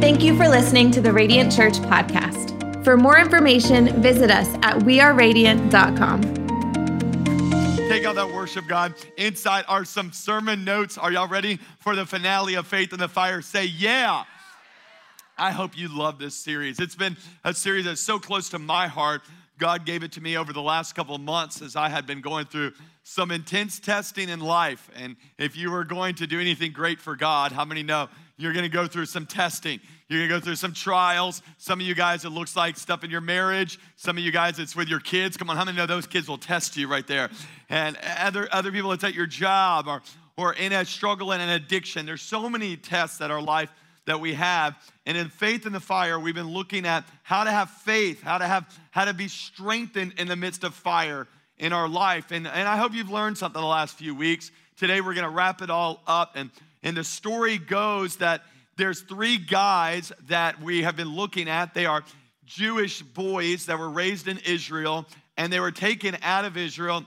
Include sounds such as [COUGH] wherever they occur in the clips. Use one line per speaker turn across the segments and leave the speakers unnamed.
Thank you for listening to the Radiant Church podcast. For more information, visit us at weareradiant.com.
Take out that worship, God. Inside are some sermon notes. Are y'all ready for the finale of Faith in the Fire? Say, yeah. I hope you love this series. It's been a series that's so close to my heart. God gave it to me over the last couple of months as I had been going through some intense testing in life. And if you were going to do anything great for God, how many know you're going to go through some testing. You're going to go through some trials. Some of you guys, it looks like stuff in your marriage. Some of you guys, it's with your kids. Come on, how many know those kids will test you right there? And other, other people, it's at your job or, or in a struggle and an addiction. There's so many tests that our life that we have. And in Faith in the Fire, we've been looking at how to have faith, how to have how to be strengthened in the midst of fire in our life. And, and I hope you've learned something the last few weeks. Today we're gonna wrap it all up and and the story goes that there's three guys that we have been looking at. They are Jewish boys that were raised in Israel, and they were taken out of Israel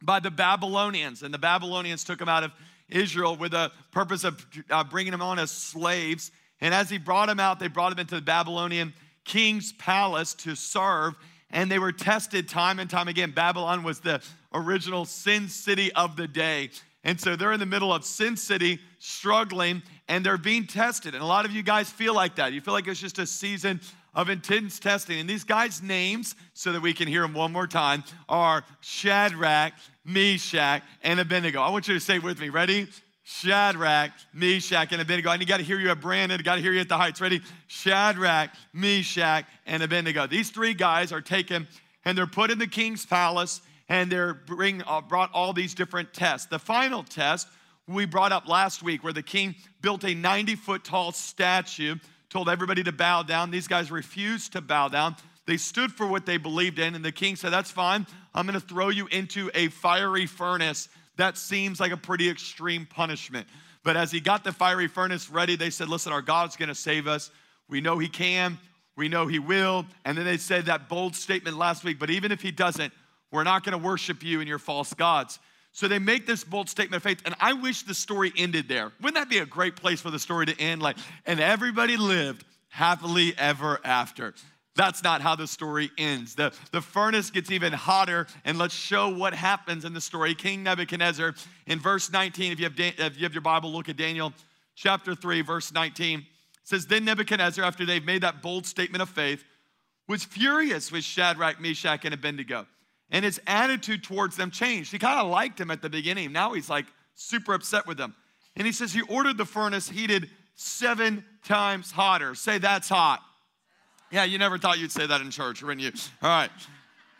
by the Babylonians. And the Babylonians took them out of Israel with the purpose of uh, bringing them on as slaves. And as he brought them out, they brought them into the Babylonian king's palace to serve. And they were tested time and time again. Babylon was the original sin city of the day. And so they're in the middle of Sin City, struggling, and they're being tested. And a lot of you guys feel like that. You feel like it's just a season of intense testing. And these guys' names, so that we can hear them one more time, are Shadrach, Meshach, and Abednego. I want you to say with me. Ready? Shadrach, Meshach, and Abednego. And you got to hear you at Brandon. Got to hear you at the Heights. Ready? Shadrach, Meshach, and Abednego. These three guys are taken and they're put in the king's palace and they're bring, uh, brought all these different tests. The final test we brought up last week, where the king built a 90 foot tall statue, told everybody to bow down. These guys refused to bow down. They stood for what they believed in, and the king said, That's fine. I'm gonna throw you into a fiery furnace. That seems like a pretty extreme punishment. But as he got the fiery furnace ready, they said, Listen, our God's gonna save us. We know he can, we know he will. And then they said that bold statement last week, but even if he doesn't, we're not going to worship you and your false gods. So they make this bold statement of faith, and I wish the story ended there. Wouldn't that be a great place for the story to end? Like, and everybody lived happily ever after. That's not how the story ends. The, the furnace gets even hotter, and let's show what happens in the story. King Nebuchadnezzar, in verse 19, if you have, if you have your Bible, look at Daniel chapter 3, verse 19. It says, Then Nebuchadnezzar, after they've made that bold statement of faith, was furious with Shadrach, Meshach, and Abednego and his attitude towards them changed. He kind of liked him at the beginning. Now he's like super upset with them. And he says he ordered the furnace heated seven times hotter. Say that's hot. Yeah, you never thought you'd say that in church, wouldn't you? All right.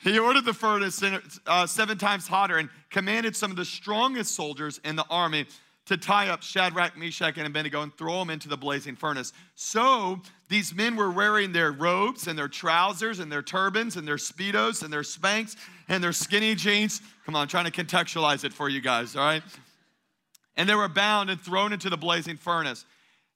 He ordered the furnace uh, seven times hotter and commanded some of the strongest soldiers in the army to tie up Shadrach, Meshach, and Abednego and throw them into the blazing furnace. So these men were wearing their robes and their trousers and their turbans and their speedos and their Spanx and their skinny jeans. Come on, I'm trying to contextualize it for you guys, all right? And they were bound and thrown into the blazing furnace.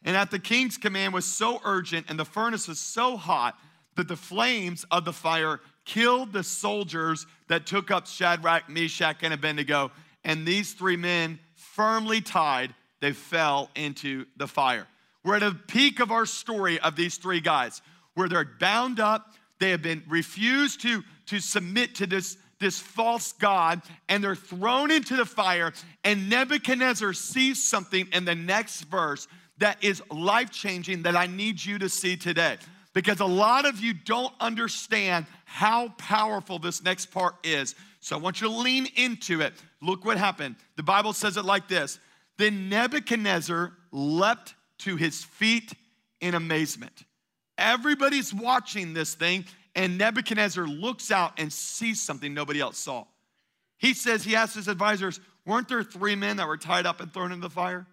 And at the king's command was so urgent and the furnace was so hot that the flames of the fire killed the soldiers that took up Shadrach, Meshach, and Abednego. And these three men firmly tied, they fell into the fire. We're at a peak of our story of these three guys where they're bound up, they have been refused to, to submit to this, this false God, and they're thrown into the fire. And Nebuchadnezzar sees something in the next verse that is life changing that I need you to see today. Because a lot of you don't understand how powerful this next part is. So I want you to lean into it. Look what happened. The Bible says it like this Then Nebuchadnezzar leapt to his feet in amazement. Everybody's watching this thing, and Nebuchadnezzar looks out and sees something nobody else saw. He says, he asked his advisors, Weren't there three men that were tied up and thrown in the fire?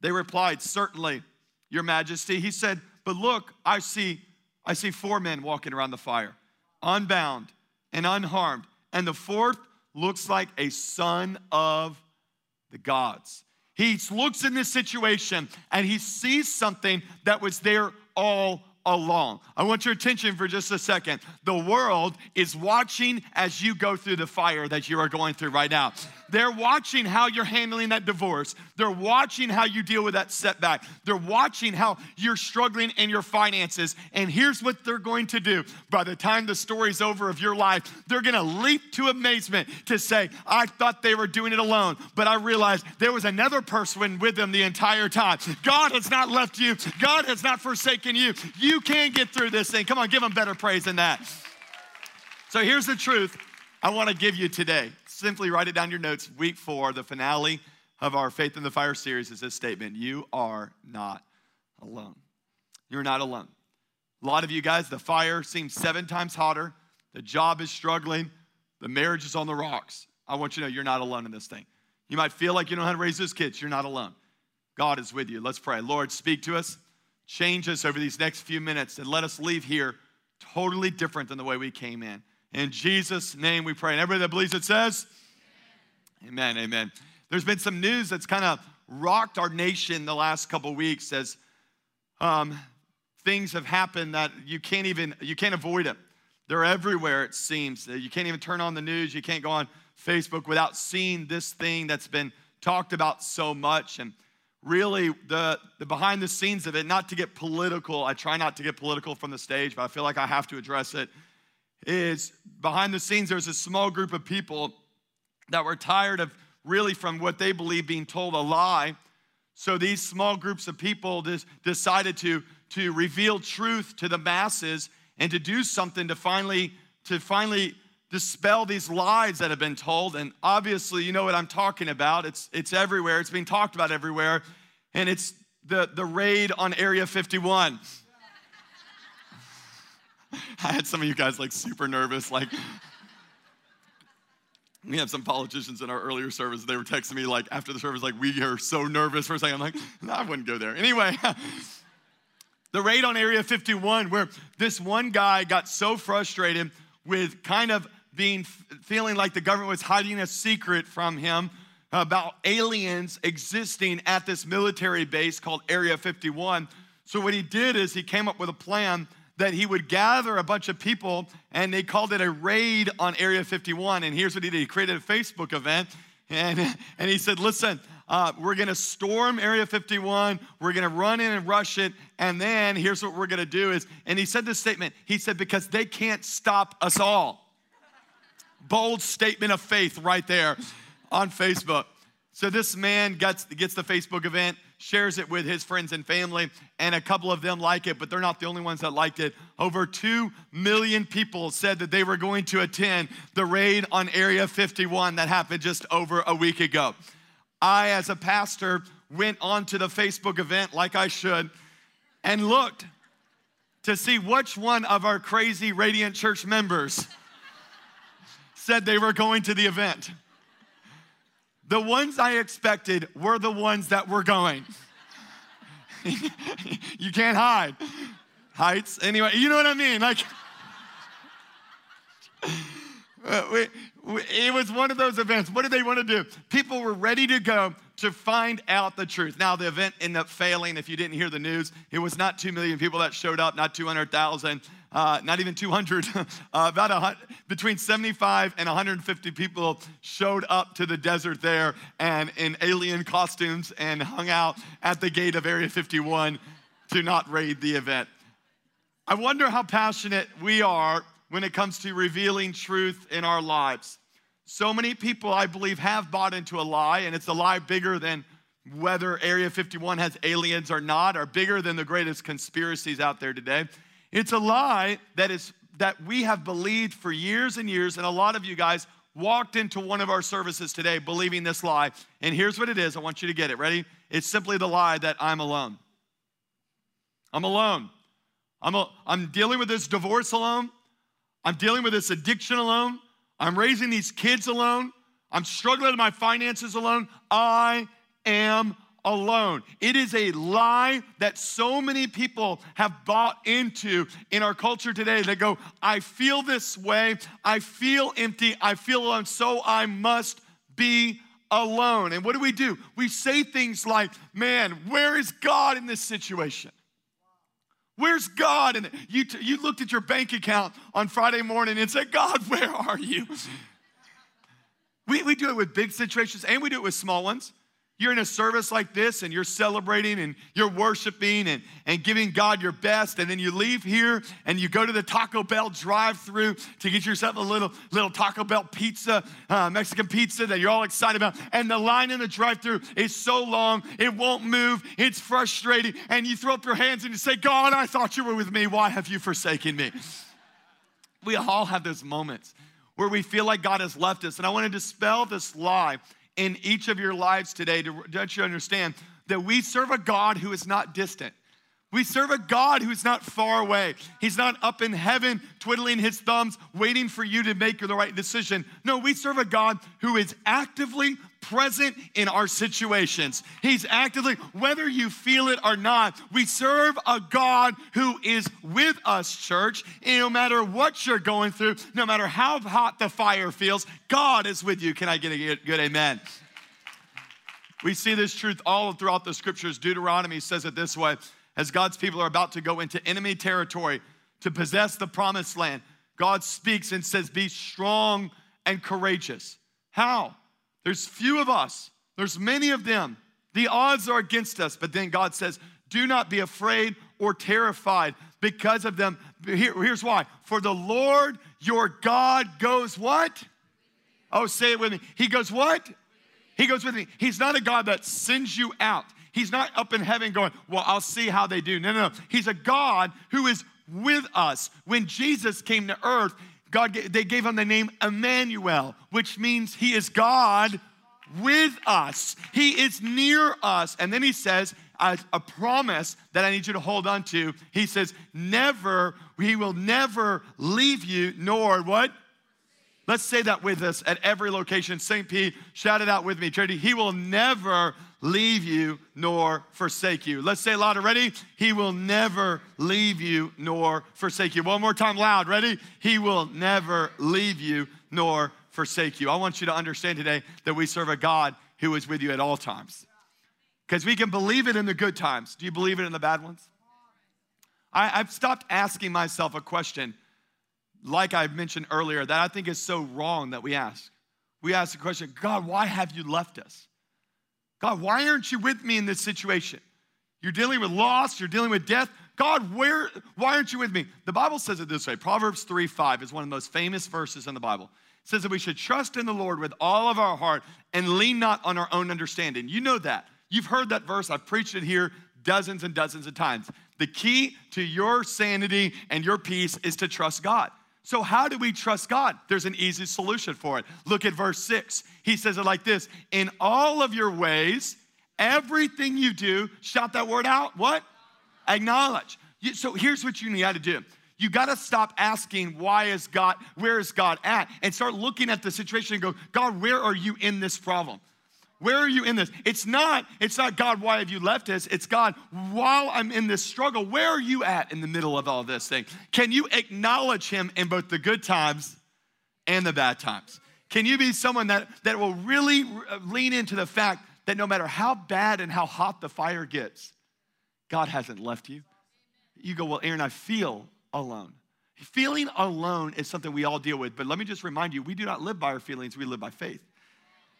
They replied, Certainly, Your Majesty. He said, But look, I see, I see four men walking around the fire, unbound and unharmed and the fourth looks like a son of the gods. He looks in this situation and he sees something that was there all along. I want your attention for just a second. The world is watching as you go through the fire that you are going through right now. they're watching how you're handling that divorce. They're watching how you deal with that setback. They're watching how you're struggling in your finances. And here's what they're going to do. By the time the story's over of your life, they're going to leap to amazement to say, I thought they were doing it alone, but I realized there was another person with them the entire time. God has not left you. God has not forsaken you. You can get through this thing. Come on, give them better praise than that. So here's the truth I want to give you today. Simply write it down your notes. Week four, the finale of our Faith in the Fire series is this statement You are not alone. You're not alone. A lot of you guys, the fire seems seven times hotter, the job is struggling, the marriage is on the rocks. I want you to know you're not alone in this thing. You might feel like you don't know how to raise those kids, you're not alone. God is with you. Let's pray. Lord, speak to us, change us over these next few minutes, and let us leave here totally different than the way we came in. In Jesus' name we pray. And everybody that believes it says, Amen, amen. amen. There's been some news that's kind of rocked our nation the last couple weeks as um, things have happened that you can't even you can't avoid them. They're everywhere, it seems. You can't even turn on the news. You can't go on Facebook without seeing this thing that's been talked about so much. And really, the, the behind the scenes of it, not to get political, I try not to get political from the stage, but I feel like I have to address it, is behind the scenes, there's a small group of people that were tired of really from what they believe being told a lie. So these small groups of people just decided to, to reveal truth to the masses and to do something to finally to finally dispel these lies that have been told. And obviously you know what i'm talking about. It's it's everywhere. It's being talked about everywhere. And it's the the raid on area 51 [LAUGHS] i had some of you guys like super nervous like we had some politicians in our earlier service. They were texting me like after the service like we are so nervous for a second. I'm like no, i wouldn't go there. Anyway [LAUGHS] the raid on Area 51, where this one guy got so frustrated with kind of being feeling like the government was hiding a secret from him about aliens existing at this military base called Area 51. So what he did is he came up with a plan that he would gather a bunch of people and they called it a raid on Area 51. And here's what he did. He created a Facebook event and, [LAUGHS] and he said, listen, uh, we're gonna storm Area 51, we're gonna run in and rush it, and then here's what we're gonna do is, and he said this statement, he said, because they can't stop us all. Bold statement of faith right there on Facebook. So this man gets, gets the Facebook event, shares it with his friends and family, and a couple of them like it, but they're not the only ones that liked it. Over 2 million people said that they were going to attend the raid on Area 51 that happened just over a week ago. I, as a pastor, went onto the Facebook event like I should and looked to see which one of our crazy Radiant Church members said they were going to the event. The ones I expected were the ones that were going. [LAUGHS] you can't hide. Heights, anyway, you know what I mean? Like, [LAUGHS] uh, we, it was one of those events. What did they want to do? People were ready to go to find out the truth. Now, the event ended up failing. If you didn't hear the news, it was not 2 million people that showed up, not 200,000, uh, not even 200. [LAUGHS] uh, about a, between 75 and 150 people showed up to the desert there and in alien costumes and hung out at the gate of Area 51 to not raid the event. I wonder how passionate we are when it comes to revealing truth in our lives. So many people, I believe, have bought into a lie, and it's a lie bigger than whether Area 51 has aliens or not, or bigger than the greatest conspiracies out there today. It's a lie that is that we have believed for years and years, and a lot of you guys walked into one of our services today believing this lie. And here's what it is. I want you to get it. Ready? It's simply the lie that I'm alone. I'm alone. I'm, a, I'm dealing with this divorce alone. I'm dealing with this addiction alone. I'm raising these kids alone. I'm struggling with my finances alone. I am alone. It is a lie that so many people have bought into in our culture today. They go, I feel this way. I feel empty. I feel alone. So I must be alone. And what do we do? We say things like, man, where is God in this situation? Where's God? And you, t- you looked at your bank account on Friday morning and said, God, where are you? [LAUGHS] We, we do it with big situations and we do it with small ones. You're in a service like this and you're celebrating and you're worshiping and, and giving God your best. And then you leave here and you go to the Taco Bell drive through to get yourself a little, little Taco Bell pizza, uh, Mexican pizza that you're all excited about. And the line in the drive through is so long, it won't move. It's frustrating. And you throw up your hands and you say, God, I thought you were with me. Why have you forsaken me? We all have those moments where we feel like God has left us. And I want to dispel this lie in each of your lives today to let you understand that we serve a God who is not distant. We serve a God who's not far away. He's not up in heaven twiddling his thumbs, waiting for you to make the right decision. No, we serve a God who is actively present in our situations. He's actively, whether you feel it or not, we serve a God who is with us, church. And no matter what you're going through, no matter how hot the fire feels, God is with you. Can I get a good amen? We see this truth all throughout the scriptures. Deuteronomy says it this way as God's people are about to go into enemy territory to possess the promised land, God speaks and says, Be strong and courageous. How? There's few of us, there's many of them. The odds are against us, but then God says, Do not be afraid or terrified because of them. Here, here's why. For the Lord your God goes what? Oh, say it with me. He goes what? He goes with me. He's not a God that sends you out. He's not up in heaven going, Well, I'll see how they do. No, no, no. He's a God who is with us. When Jesus came to earth, God, they gave him the name Emmanuel, which means he is God with us. He is near us. And then he says, as a, promise that I need you to hold on to. He says, never, he will never leave you, nor what? Let's say that with us at every location. St. Pete, shout it out with me, Charity. He will never leave you nor forsake you. Let's say it louder. Ready? He will never leave you nor forsake you. One more time, loud. Ready? He will never leave you nor forsake you. I want you to understand today that we serve a God who is with you at all times. Because we can believe it in the good times. Do you believe it in the bad ones? I, have stopped asking myself a question like I mentioned earlier, that I think is so wrong that we ask. We ask the question God, why have you left us? God, why aren't you with me in this situation? You're dealing with loss, you're dealing with death. God, where, why aren't you with me? The Bible says it this way Proverbs 3 5 is one of the most famous verses in the Bible. It says that we should trust in the Lord with all of our heart and lean not on our own understanding. You know that. You've heard that verse. I've preached it here dozens and dozens of times. The key to your sanity and your peace is to trust God. So, how do we trust God? There's an easy solution for it. Look at verse six. He says it like this In all of your ways, everything you do, shout that word out. What? Acknowledge. So, here's what you need to do. You got to stop asking, why is God, where is God at? And start looking at the situation and go, God, where are you in this problem? Where are you in this? It's not, it's not God, why have you left us? It's God, while I'm in this struggle, where are you at in the middle of all this thing? Can you acknowledge him in both the good times and the bad times? Can you be someone that, that will really uh, lean into the fact that no matter how bad and how hot the fire gets, God hasn't left you? You go, well, Aaron, I feel alone. Feeling alone is something we all deal with, but let me just remind you we do not live by our feelings, we live by faith.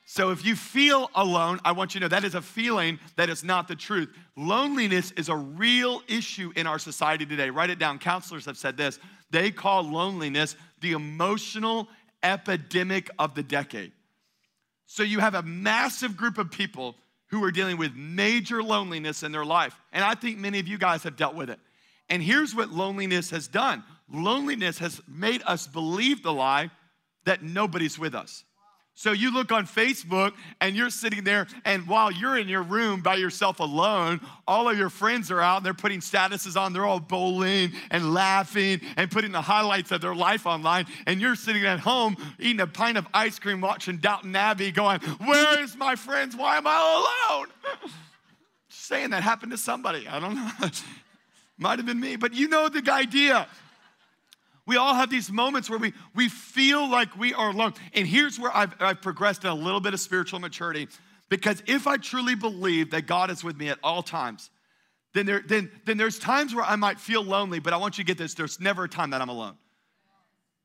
So if you feel alone, I want you to know that is a feeling that is not the truth. Loneliness is a real issue in our society today. Write it down. Counselors have said this. They call loneliness the emotional epidemic of the decade. So you have a massive group of people who are dealing with major loneliness in their life. And I think many of you guys have dealt with it. And here's what loneliness has done loneliness has made us believe the lie that nobody's with us. So you look on Facebook and you're sitting there, and while you're in your room by yourself alone, all of your friends are out and they're putting statuses on. They're all bowling and laughing and putting the highlights of their life online. And you're sitting at home eating a pint of ice cream, watching Downton Abbey, going, Where is my friends? Why am I alone? [LAUGHS] Just saying that happened to somebody. I don't know. [LAUGHS] Might have been me, but you know the idea. We all have these moments where we, we feel like we are alone. And here's where I've, I've progressed in a little bit of spiritual maturity. Because if I truly believe that God is with me at all times, then, there, then, then there's times where I might feel lonely, but I want you to get this there's never a time that I'm alone.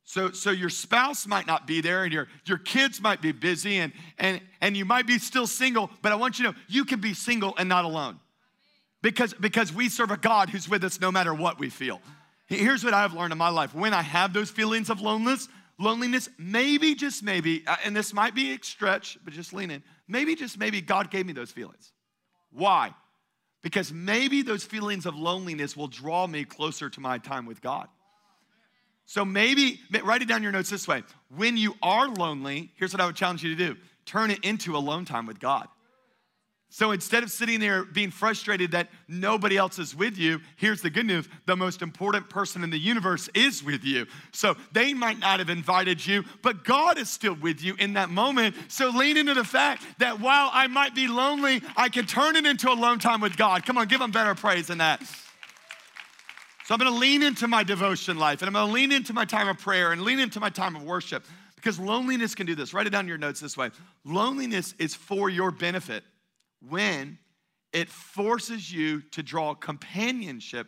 So, so your spouse might not be there and your, your kids might be busy and, and, and you might be still single, but I want you to know you can be single and not alone. Because, because we serve a God who's with us no matter what we feel. Here's what I've learned in my life. When I have those feelings of loneliness, loneliness, maybe just maybe, uh, and this might be a stretch, but just lean in. Maybe just maybe God gave me those feelings. Why? Because maybe those feelings of loneliness will draw me closer to my time with God. So maybe, write it down your notes this way. When you are lonely, here's what I would challenge you to do turn it into alone time with God. So instead of sitting there being frustrated that nobody else is with you, here's the good news the most important person in the universe is with you. So they might not have invited you, but God is still with you in that moment. So lean into the fact that while I might be lonely, I can turn it into a alone time with God. Come on, give them better praise than that. So I'm gonna lean into my devotion life and I'm gonna lean into my time of prayer and lean into my time of worship because loneliness can do this. Write it down in your notes this way loneliness is for your benefit when it forces you to draw companionship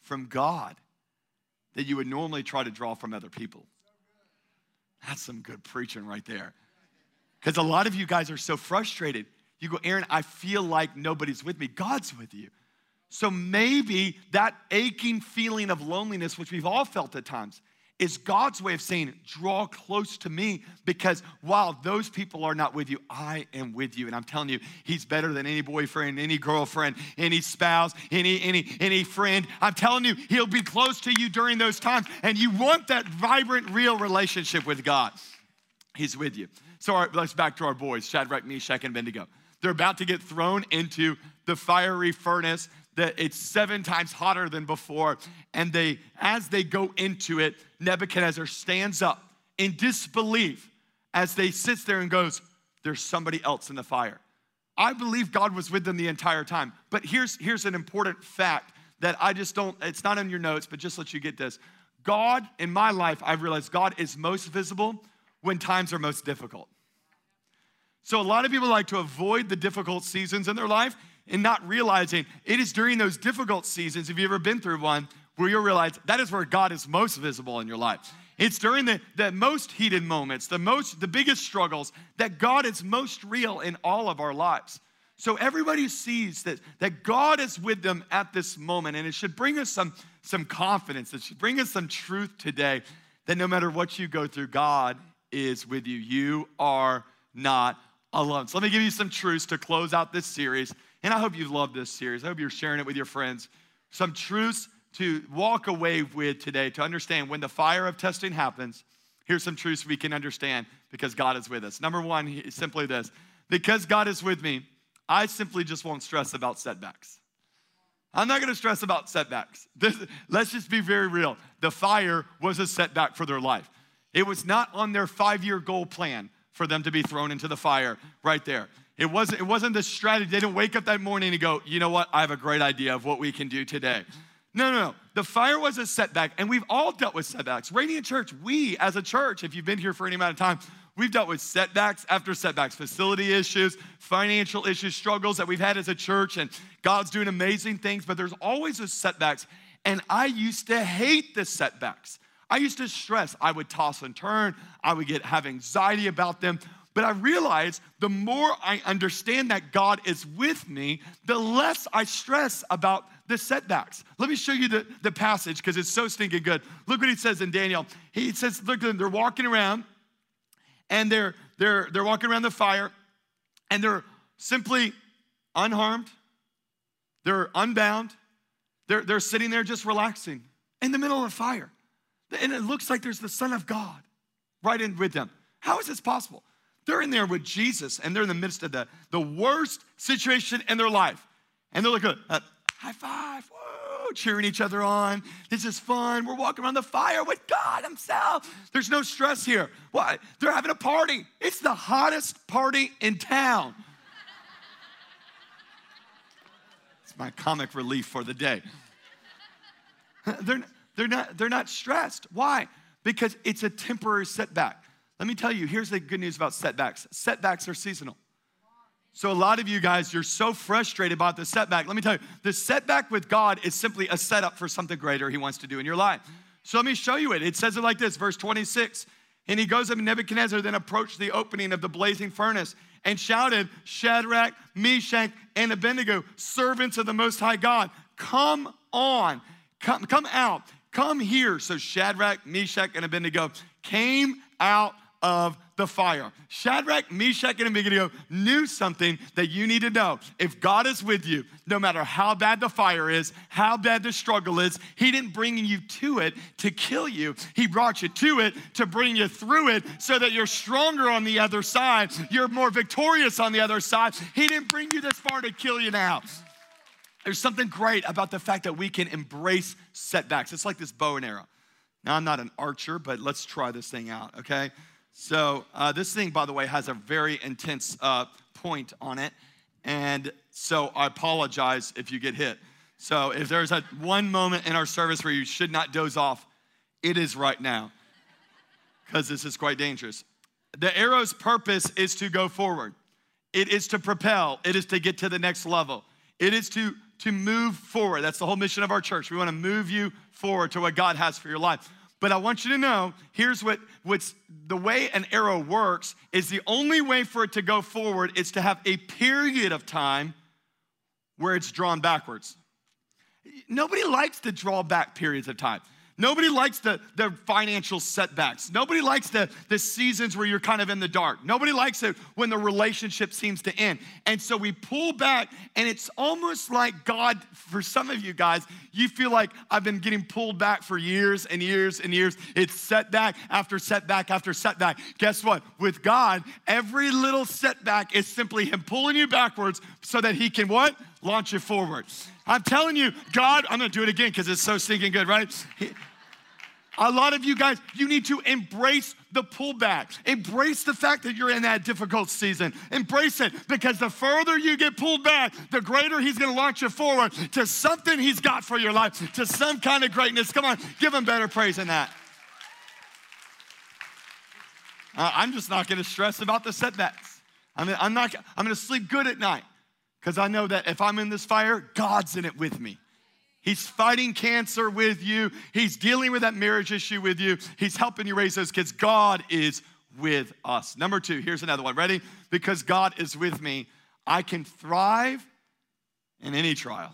from God that you would normally try to draw from other people. That's some good preaching right there. Because a lot of you guys are so frustrated. You go, Aaron, I feel like nobody's with me. God's with you. So maybe that aching feeling of loneliness, which we've all felt at times, is God's way of saying, draw close to me because while those people are not with you, I am with you. And I'm telling you, He's better than any boyfriend, any girlfriend, any spouse, any, any, any friend. I'm telling you, He'll be close to you during those times. And you want that vibrant, real relationship with God. He's with you. So right, let's back to our boys, Shadrach, Meshach, and Abednego. They're about to get thrown into the fiery furnace that it's seven times hotter than before. And they, as they go into it, Nebuchadnezzar stands up in disbelief as they sits there and goes, There's somebody else in the fire. I believe God was with them the entire time. But here's, here's an important fact that I just don't, it's not in your notes, but just let you get this. God, in my life, I've realized God is most visible when times are most difficult. So a lot of people like to avoid the difficult seasons in their life and not realizing it is during those difficult seasons, if you've ever been through one, where you'll realize that is where God is most visible in your life. It's during the, the most heated moments, the most, the biggest struggles, that God is most real in all of our lives. So everybody sees that, that God is with them at this moment, and it should bring us some, some confidence. It should bring us some truth today that no matter what you go through, God is with you. You are not alone. So let me give you some truths to close out this series. And I hope you love this series. I hope you're sharing it with your friends. Some truths to walk away with today to understand when the fire of testing happens. Here's some truths we can understand because God is with us. Number one is simply this because God is with me, I simply just won't stress about setbacks. I'm not gonna stress about setbacks. This, let's just be very real. The fire was a setback for their life. It was not on their five year goal plan for them to be thrown into the fire right there. It wasn't, it wasn't the strategy. They didn't wake up that morning and go, you know what, I have a great idea of what we can do today. No, no, no. The fire was a setback, and we've all dealt with setbacks. Radiant Church, we as a church, if you've been here for any amount of time, we've dealt with setbacks after setbacks, facility issues, financial issues, struggles that we've had as a church, and God's doing amazing things, but there's always those setbacks. And I used to hate the setbacks. I used to stress. I would toss and turn. I would get have anxiety about them. But I realize the more I understand that God is with me, the less I stress about the setbacks. Let me show you the, the passage because it's so stinking good. Look what he says in Daniel. He says, look, they're walking around and they're, they're, they're walking around the fire and they're simply unharmed, they're unbound, they're, they're sitting there just relaxing in the middle of the fire. And it looks like there's the Son of God right in with them. How is this possible? They're in there with Jesus and they're in the midst of the, the worst situation in their life. And they're like, a, a high five, whoa, cheering each other on. This is fun. We're walking around the fire with God Himself. There's no stress here. Why? They're having a party. It's the hottest party in town. it's my comic relief for the day. [LAUGHS] they're, they're, not, they're not stressed. Why? Because it's a temporary setback. Let me tell you, here's the good news about setbacks setbacks are seasonal. So, a lot of you guys, you're so frustrated about the setback. Let me tell you, the setback with God is simply a setup for something greater He wants to do in your life. So let me show you it. It says it like this, verse 26. And he goes up, and Nebuchadnezzar then approached the opening of the blazing furnace and shouted, Shadrach, Meshach, and Abednego, servants of the Most High God, come on, come, come out, come here. So Shadrach, Meshach, and Abednego came out of the fire. Shadrach, Meshach, and Abednego knew something that you need to know. If God is with you, no matter how bad the fire is, how bad the struggle is, He didn't bring you to it to kill you. He brought you to it to bring you through it so that you're stronger on the other side. You're more victorious on the other side. He didn't bring you this far to kill you now. There's something great about the fact that we can embrace setbacks. It's like this bow and arrow. Now, I'm not an archer, but let's try this thing out, okay? So, uh, this thing, by the way, has a very intense uh, point on it. And so, I apologize if you get hit. So, if there's a one moment in our service where you should not doze off, it is right now, because this is quite dangerous. The arrow's purpose is to go forward, it is to propel, it is to get to the next level, it is to, to move forward. That's the whole mission of our church. We want to move you forward to what God has for your life. But I want you to know here's what what's the way an arrow works is the only way for it to go forward is to have a period of time where it's drawn backwards. Nobody likes to draw back periods of time. Nobody likes the, the financial setbacks. Nobody likes the, the seasons where you're kind of in the dark. Nobody likes it when the relationship seems to end. And so we pull back, and it's almost like God, for some of you guys, you feel like I've been getting pulled back for years and years and years. It's setback after setback after setback. Guess what? With God, every little setback is simply Him pulling you backwards so that He can what? Launch you forward. I'm telling you, God, I'm gonna do it again because it's so stinking good, right? A lot of you guys, you need to embrace the pullback. Embrace the fact that you're in that difficult season. Embrace it because the further you get pulled back, the greater He's gonna launch you forward to something He's got for your life, to some kind of greatness. Come on, give Him better praise than that. Uh, I'm just not gonna stress about the setbacks. I mean, I'm not, I'm gonna sleep good at night because I know that if I'm in this fire, God's in it with me. He's fighting cancer with you. He's dealing with that marriage issue with you. He's helping you raise those kids. God is with us. Number two, here's another one. Ready? Because God is with me, I can thrive in any trial.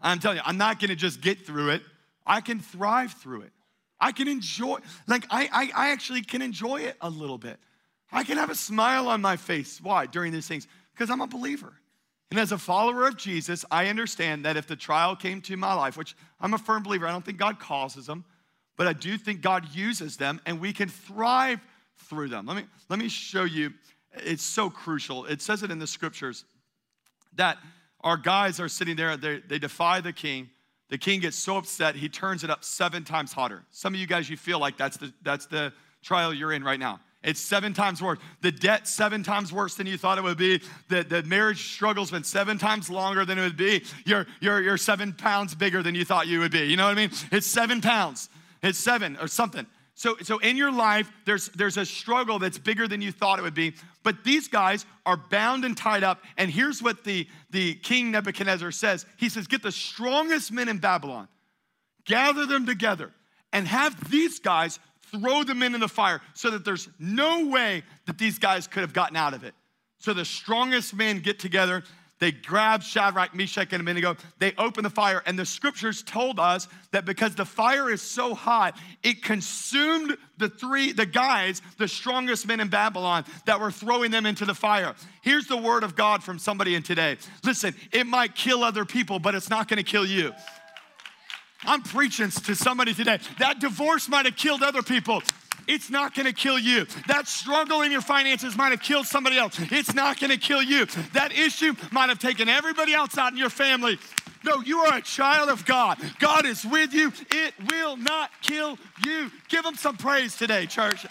I'm telling you, I'm not gonna just get through it, I can thrive through it. I can enjoy, like, I, I, I actually can enjoy it a little bit. I can have a smile on my face. Why? During these things because I'm a believer. And as a follower of Jesus, I understand that if the trial came to my life, which I'm a firm believer, I don't think God causes them, but I do think God uses them and we can thrive through them. Let me, let me show you. It's so crucial. It says it in the scriptures that our guys are sitting there, they, they defy the king. The king gets so upset, he turns it up seven times hotter. Some of you guys, you feel like that's the, that's the trial you're in right now. It's seven times worse. The debt, seven times worse than you thought it would be. The, the marriage struggle's been seven times longer than it would be. You're, you're, you're seven pounds bigger than you thought you would be. You know what I mean? It's seven pounds. It's seven or something. So, so in your life, there's, there's a struggle that's bigger than you thought it would be. But these guys are bound and tied up. And here's what the, the king Nebuchadnezzar says He says, Get the strongest men in Babylon, gather them together, and have these guys throw them in, in the fire so that there's no way that these guys could have gotten out of it. So the strongest men get together. They grab Shadrach, Meshach, and Abednego. They open the fire, and the scriptures told us that because the fire is so hot, it consumed the three, the guys, the strongest men in Babylon that were throwing them into the fire. Here's the word of God from somebody in today. Listen, it might kill other people, but it's not going to kill you. I'm preaching to somebody today. That divorce might have killed other people. It's not gonna kill you. That struggle in your finances might have killed somebody else. It's not gonna kill you. That issue might have taken everybody else out in your family. No, you are a child of God. God is with you. It will not kill you. Give him some praise today, church.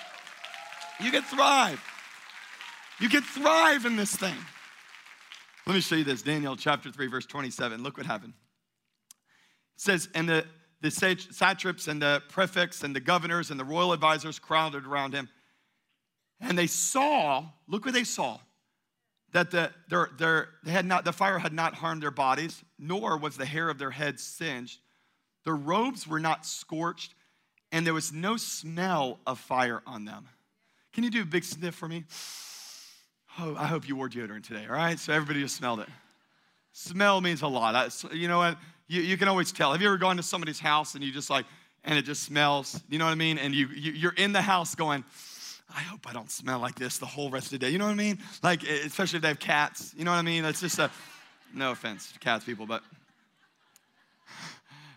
You can thrive. You can thrive in this thing. Let me show you this Daniel chapter 3, verse 27. Look what happened says, and the, the satraps and the prefects and the governors and the royal advisors crowded around him. And they saw, look what they saw, that the, their, their, they had not, the fire had not harmed their bodies, nor was the hair of their heads singed. Their robes were not scorched, and there was no smell of fire on them. Can you do a big sniff for me? Oh, I hope you wore deodorant today, all right? So everybody just smelled it. Smell means a lot. I, you know what? You, you can always tell. Have you ever gone to somebody's house and you just like, and it just smells, you know what I mean? And you, you you're in the house going, I hope I don't smell like this the whole rest of the day. You know what I mean? Like, especially if they have cats. You know what I mean? It's just a, no offense to cats people, but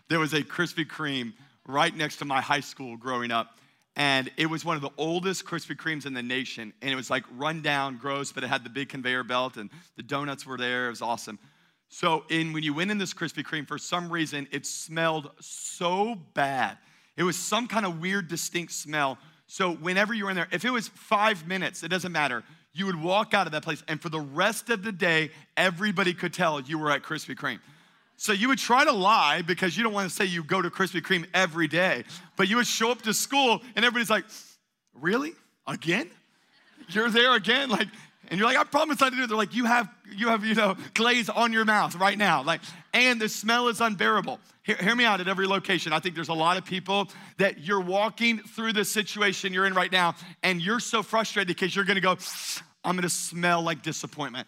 there was a Krispy Kreme right next to my high school growing up. And it was one of the oldest Krispy Kremes in the nation. And it was like run down, gross, but it had the big conveyor belt and the donuts were there. It was awesome. So, in, when you went in this Krispy Kreme, for some reason, it smelled so bad. It was some kind of weird, distinct smell. So, whenever you were in there, if it was five minutes, it doesn't matter. You would walk out of that place, and for the rest of the day, everybody could tell you were at Krispy Kreme. So you would try to lie because you don't want to say you go to Krispy Kreme every day, but you would show up to school and everybody's like, "Really? Again? You're there again?" Like, and you're like, "I promise I didn't do it." They're like, "You have, you have, you know, glaze on your mouth right now." Like, and the smell is unbearable. Hear, hear me out at every location. I think there's a lot of people that you're walking through the situation you're in right now, and you're so frustrated because you're to go, "I'm to smell like disappointment."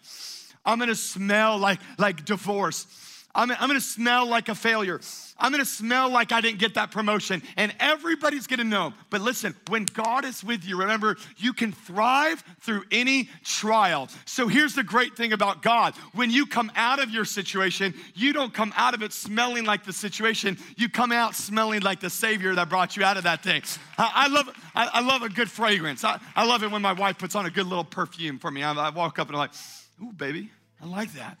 I'm gonna smell like, like divorce. I'm, I'm gonna smell like a failure. I'm gonna smell like I didn't get that promotion. And everybody's gonna know. But listen, when God is with you, remember, you can thrive through any trial. So here's the great thing about God when you come out of your situation, you don't come out of it smelling like the situation, you come out smelling like the Savior that brought you out of that thing. I, I love, I, I, love a good fragrance. I, I, love it when my wife puts on a good little perfume for me. I, I walk up and I'm like, ooh, baby, I like that.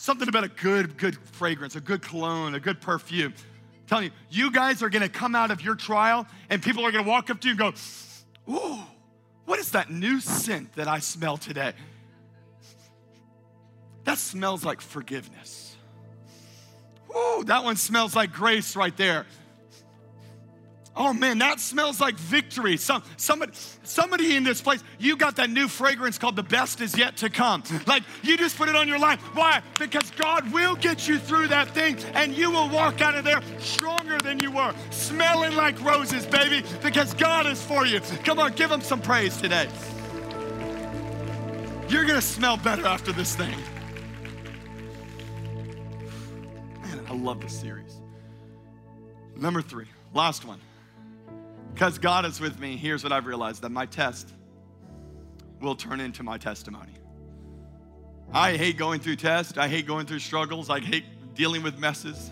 Something about a good, good fragrance, a good cologne, a good perfume. I'm telling you, you guys are gonna come out of your trial and people are gonna walk up to you and go, Ooh, what is that new scent that I smell today? That smells like forgiveness. Ooh, that one smells like grace right there. Oh man, that smells like victory. Some, somebody, somebody in this place, you got that new fragrance called the best is yet to come. Like you just put it on your life. Why? Because God will get you through that thing and you will walk out of there stronger than you were, smelling like roses, baby, because God is for you. Come on, give him some praise today. You're gonna smell better after this thing. Man, I love this series. Number three, last one. Because God is with me, here's what I've realized that my test will turn into my testimony. I hate going through tests, I hate going through struggles, I hate dealing with messes.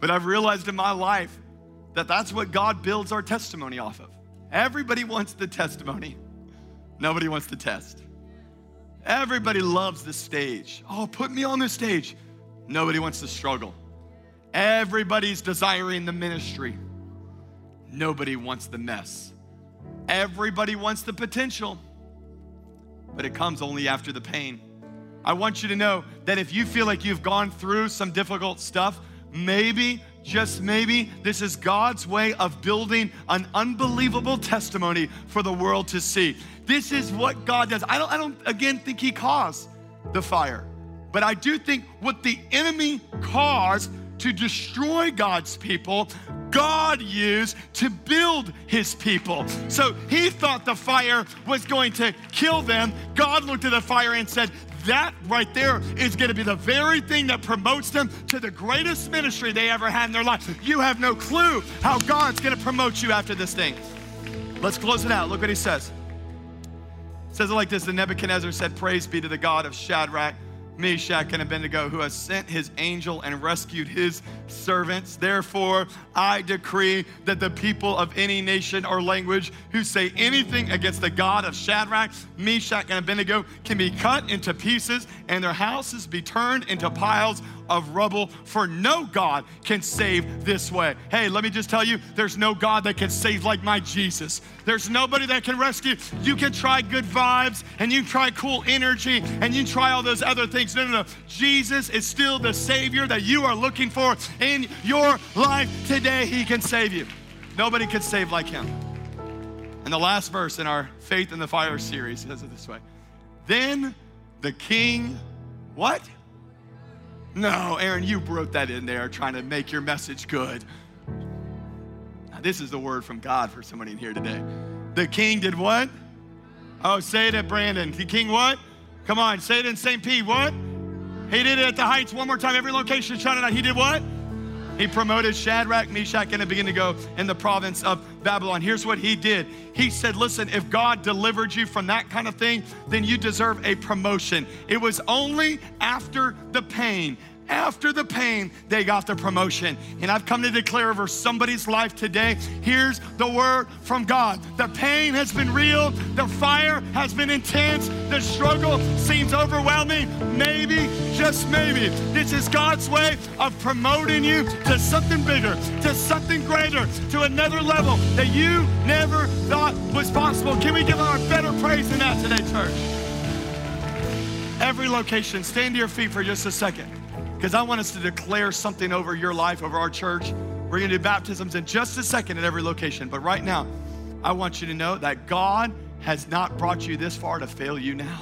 But I've realized in my life that that's what God builds our testimony off of. Everybody wants the testimony, nobody wants the test. Everybody loves the stage. Oh, put me on the stage. Nobody wants to struggle. Everybody's desiring the ministry. Nobody wants the mess. Everybody wants the potential, but it comes only after the pain. I want you to know that if you feel like you've gone through some difficult stuff, maybe, just maybe, this is God's way of building an unbelievable testimony for the world to see. This is what God does. I don't, I don't again think He caused the fire, but I do think what the enemy caused to destroy God's people, God used to build his people. So he thought the fire was going to kill them. God looked at the fire and said, that right there is going to be the very thing that promotes them to the greatest ministry they ever had in their life. You have no clue how God's going to promote you after this thing. Let's close it out. Look what he says. It says it like this The Nebuchadnezzar said, Praise be to the God of Shadrach, Meshach, and Abednego, who has sent his angel and rescued his servants. Therefore, I decree that the people of any nation or language who say anything against the God of Shadrach, Meshach, and Abednego can be cut into pieces and their houses be turned into piles of rubble, for no God can save this way. Hey, let me just tell you, there's no God that can save like my Jesus. There's nobody that can rescue. You can try good vibes and you try cool energy and you try all those other things. No, no, no. Jesus is still the Savior that you are looking for in your life today. He can save you. Nobody can save like Him. And the last verse in our Faith in the Fire series says it this way Then the king, what? No, Aaron, you wrote that in there trying to make your message good. Now, this is the word from God for somebody in here today. The king did what? Oh, say it at Brandon. The king what? Come on, say it in St. Pete. What? He did it at the Heights one more time. Every location, shout it out. He did what? He promoted Shadrach, Meshach, and Abednego in the province of Babylon. Here's what he did. He said, Listen, if God delivered you from that kind of thing, then you deserve a promotion. It was only after the pain after the pain, they got the promotion. And I've come to declare over somebody's life today here's the word from God. The pain has been real, the fire has been intense, the struggle seems overwhelming. Maybe, just maybe, this is God's way of promoting you to something bigger, to something greater, to another level that you never thought was possible. Can we give our better praise than that today, church? Every location, stand to your feet for just a second because I want us to declare something over your life, over our church. We're going to do baptisms in just a second at every location. But right now, I want you to know that God has not brought you this far to fail you now.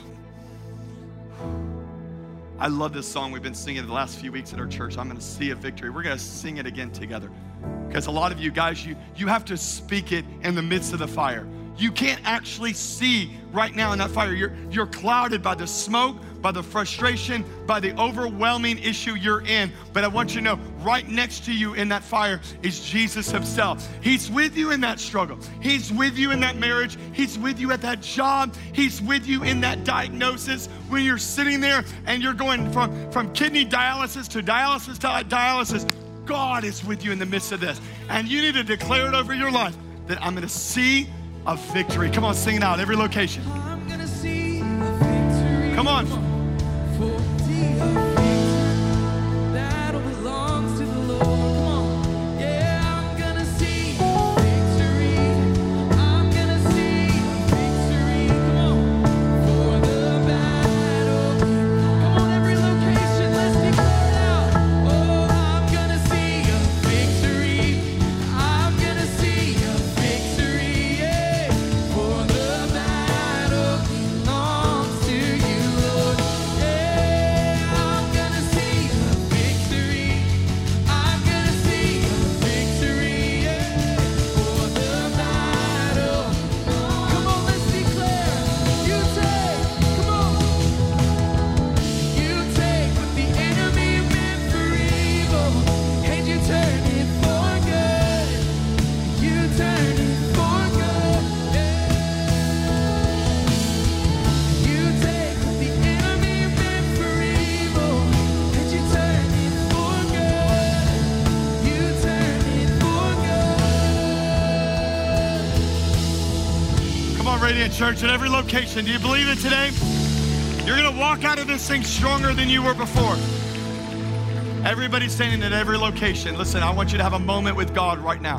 I love this song we've been singing the last few weeks at our church. I'm going to see a victory. We're going to sing it again together. Because a lot of you guys, you, you have to speak it in the midst of the fire. You can't actually see right now in that fire. You're, you're clouded by the smoke, by the frustration, by the overwhelming issue you're in. But I want you to know right next to you in that fire is Jesus Himself. He's with you in that struggle, He's with you in that marriage, He's with you at that job, He's with you in that diagnosis when you're sitting there and you're going from, from kidney dialysis to dialysis to dialysis. God is with you in the midst of this. And you need to declare it over your life that I'm going to see a victory. Come on, sing it out every location. Come on. Church at every location. Do you believe it today? You're going to walk out of this thing stronger than you were before. Everybody standing at every location. Listen, I want you to have a moment with God right now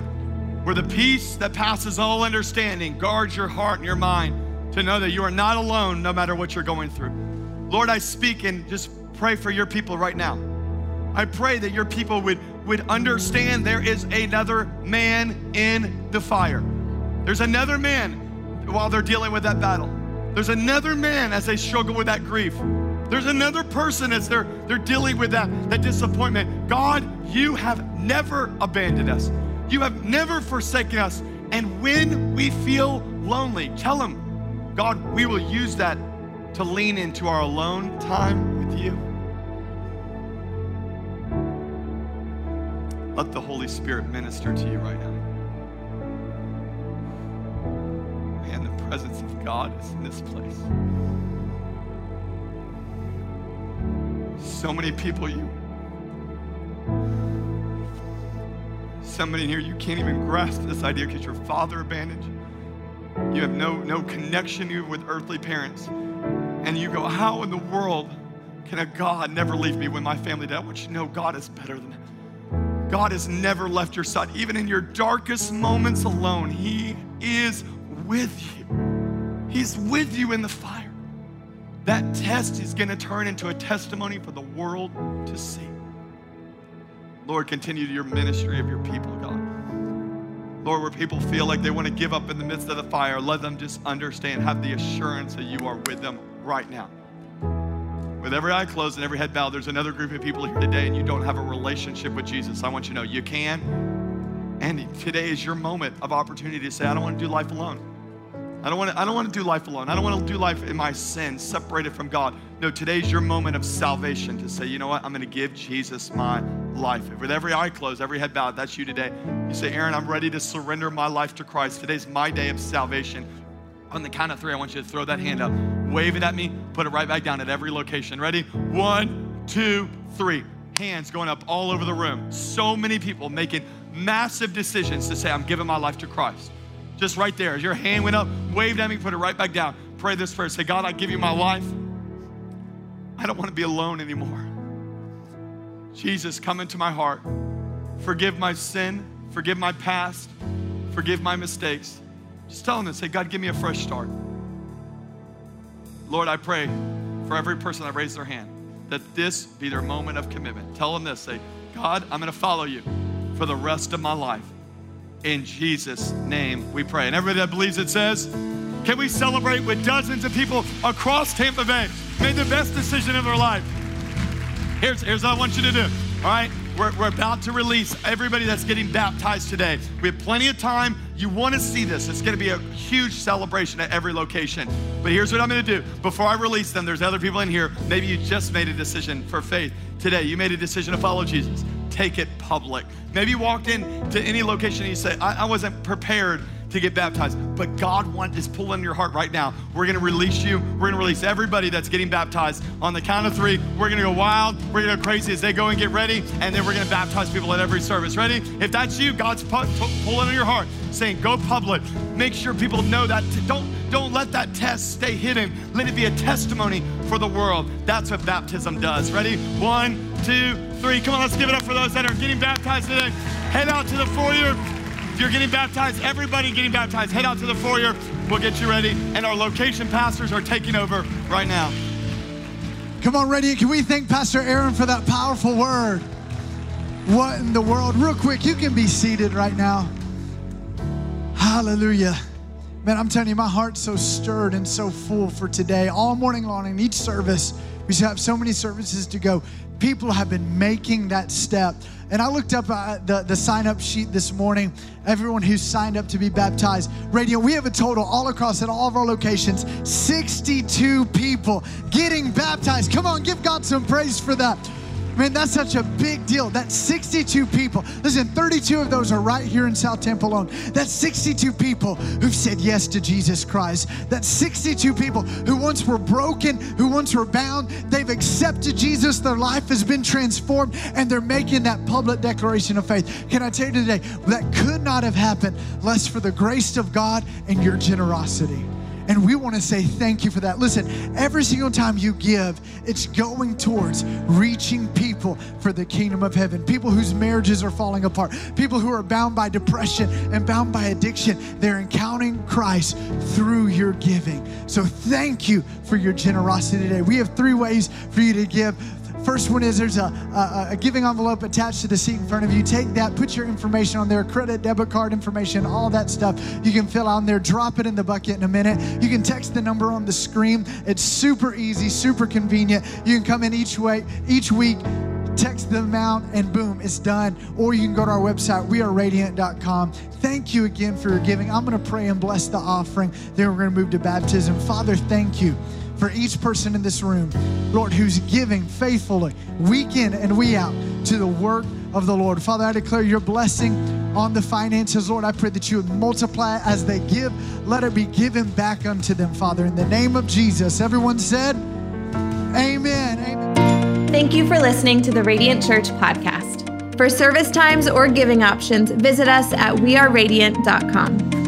where the peace that passes all understanding guards your heart and your mind to know that you are not alone no matter what you're going through. Lord, I speak and just pray for your people right now. I pray that your people would, would understand there is another man in the fire. There's another man while they're dealing with that battle. There's another man as they struggle with that grief. There's another person as they're, they're dealing with that, that disappointment. God, you have never abandoned us. You have never forsaken us. And when we feel lonely, tell him, God, we will use that to lean into our alone time with you. Let the Holy Spirit minister to you right now. Presence of God is in this place. So many people, you, somebody here, you can't even grasp this idea because your father abandoned you. You have no, no connection with earthly parents. And you go, How in the world can a God never leave me when my family died? I want you to know God is better than that. God has never left your side. Even in your darkest moments alone, He is with you. He's with you in the fire. That test is going to turn into a testimony for the world to see. Lord, continue your ministry of your people, God. Lord, where people feel like they want to give up in the midst of the fire, let them just understand, have the assurance that you are with them right now. with every eye closed and every head bowed, there's another group of people here today and you don't have a relationship with Jesus. I want you to know you can. And today is your moment of opportunity to say, I don't want to do life alone. I don't want to, I don't want to do life alone. I don't want to do life in my sin, separated from God. No, today's your moment of salvation to say, you know what? I'm going to give Jesus my life. With every eye closed, every head bowed, that's you today. You say, Aaron, I'm ready to surrender my life to Christ. Today's my day of salvation. On the count of three, I want you to throw that hand up, wave it at me, put it right back down at every location. Ready? One, two, three. Hands going up all over the room. So many people making massive decisions to say, I'm giving my life to Christ. Just right there. Your hand went up, waved at me, put it right back down. Pray this prayer. Say, God, I give you my life. I don't want to be alone anymore. Jesus, come into my heart. Forgive my sin. Forgive my past. Forgive my mistakes. Just tell them and say, God, give me a fresh start. Lord, I pray for every person that raised their hand that this be their moment of commitment. Tell them this say, God, I'm going to follow you for the rest of my life. In Jesus' name we pray. And everybody that believes it says, can we celebrate with dozens of people across Tampa Bay made the best decision of their life? Here's, here's what I want you to do, all right? We're, we're about to release everybody that's getting baptized today. We have plenty of time. You want to see this. It's going to be a huge celebration at every location. But here's what I'm going to do. Before I release them, there's other people in here. Maybe you just made a decision for faith today. You made a decision to follow Jesus take it public. Maybe you walked in to any location and you say, I, I wasn't prepared to get baptized. But God want, is pulling your heart right now. We're going to release you. We're going to release everybody that's getting baptized. On the count of three, we're going to go wild. We're going to go crazy as they go and get ready. And then we're going to baptize people at every service. Ready? If that's you, God's pu- pulling on your heart, saying, go public. Make sure people know that. Don't, don't let that test stay hidden. Let it be a testimony for the world. That's what baptism does. Ready? One, two, three. Come on, let's give it up for those that are getting baptized today. Head out to the foyer. If you're getting baptized, everybody getting baptized, head out to the foyer. We'll get you ready. And our location pastors are taking over right now.
Come on, ready? Can we thank Pastor Aaron for that powerful word? What in the world? Real quick, you can be seated right now. Hallelujah. Man, I'm telling you, my heart's so stirred and so full for today. All morning long in each service, we have so many services to go. People have been making that step. And I looked up uh, the, the sign up sheet this morning, everyone who signed up to be baptized. Radio, we have a total all across at all of our locations 62 people getting baptized. Come on, give God some praise for that. Man, that's such a big deal. That's 62 people. Listen, 32 of those are right here in South Tampa alone. That's 62 people who've said yes to Jesus Christ. That's 62 people who once were broken, who once were bound. They've accepted Jesus. Their life has been transformed, and they're making that public declaration of faith. Can I tell you today, that could not have happened less for the grace of God and your generosity. And we want to say thank you for that. Listen, every single time you give, it's going towards reaching people for the kingdom of heaven. People whose marriages are falling apart, people who are bound by depression and bound by addiction. They're encountering Christ through your giving. So thank you for your generosity today. We have three ways for you to give. First one is there's a, a, a, giving envelope attached to the seat in front of you. Take that, put your information on there, credit, debit card information, all that stuff. You can fill out there, drop it in the bucket in a minute. You can text the number on the screen. It's super easy, super convenient. You can come in each way, each week, text the amount, and boom, it's done. Or you can go to our website, weareradiant.com. Thank you again for your giving. I'm going to pray and bless the offering. Then we're going to move to baptism. Father, thank you for each person in this room, Lord, who's giving faithfully week in and week out to the work of the Lord. Father, I declare your blessing on the finances. Lord, I pray that you would multiply as they give. Let it be given back unto them, Father. In the name of Jesus. Everyone said, Amen. Amen.
Thank you for listening to the Radiant Church podcast. For service times or giving options, visit us at weareradiant.com.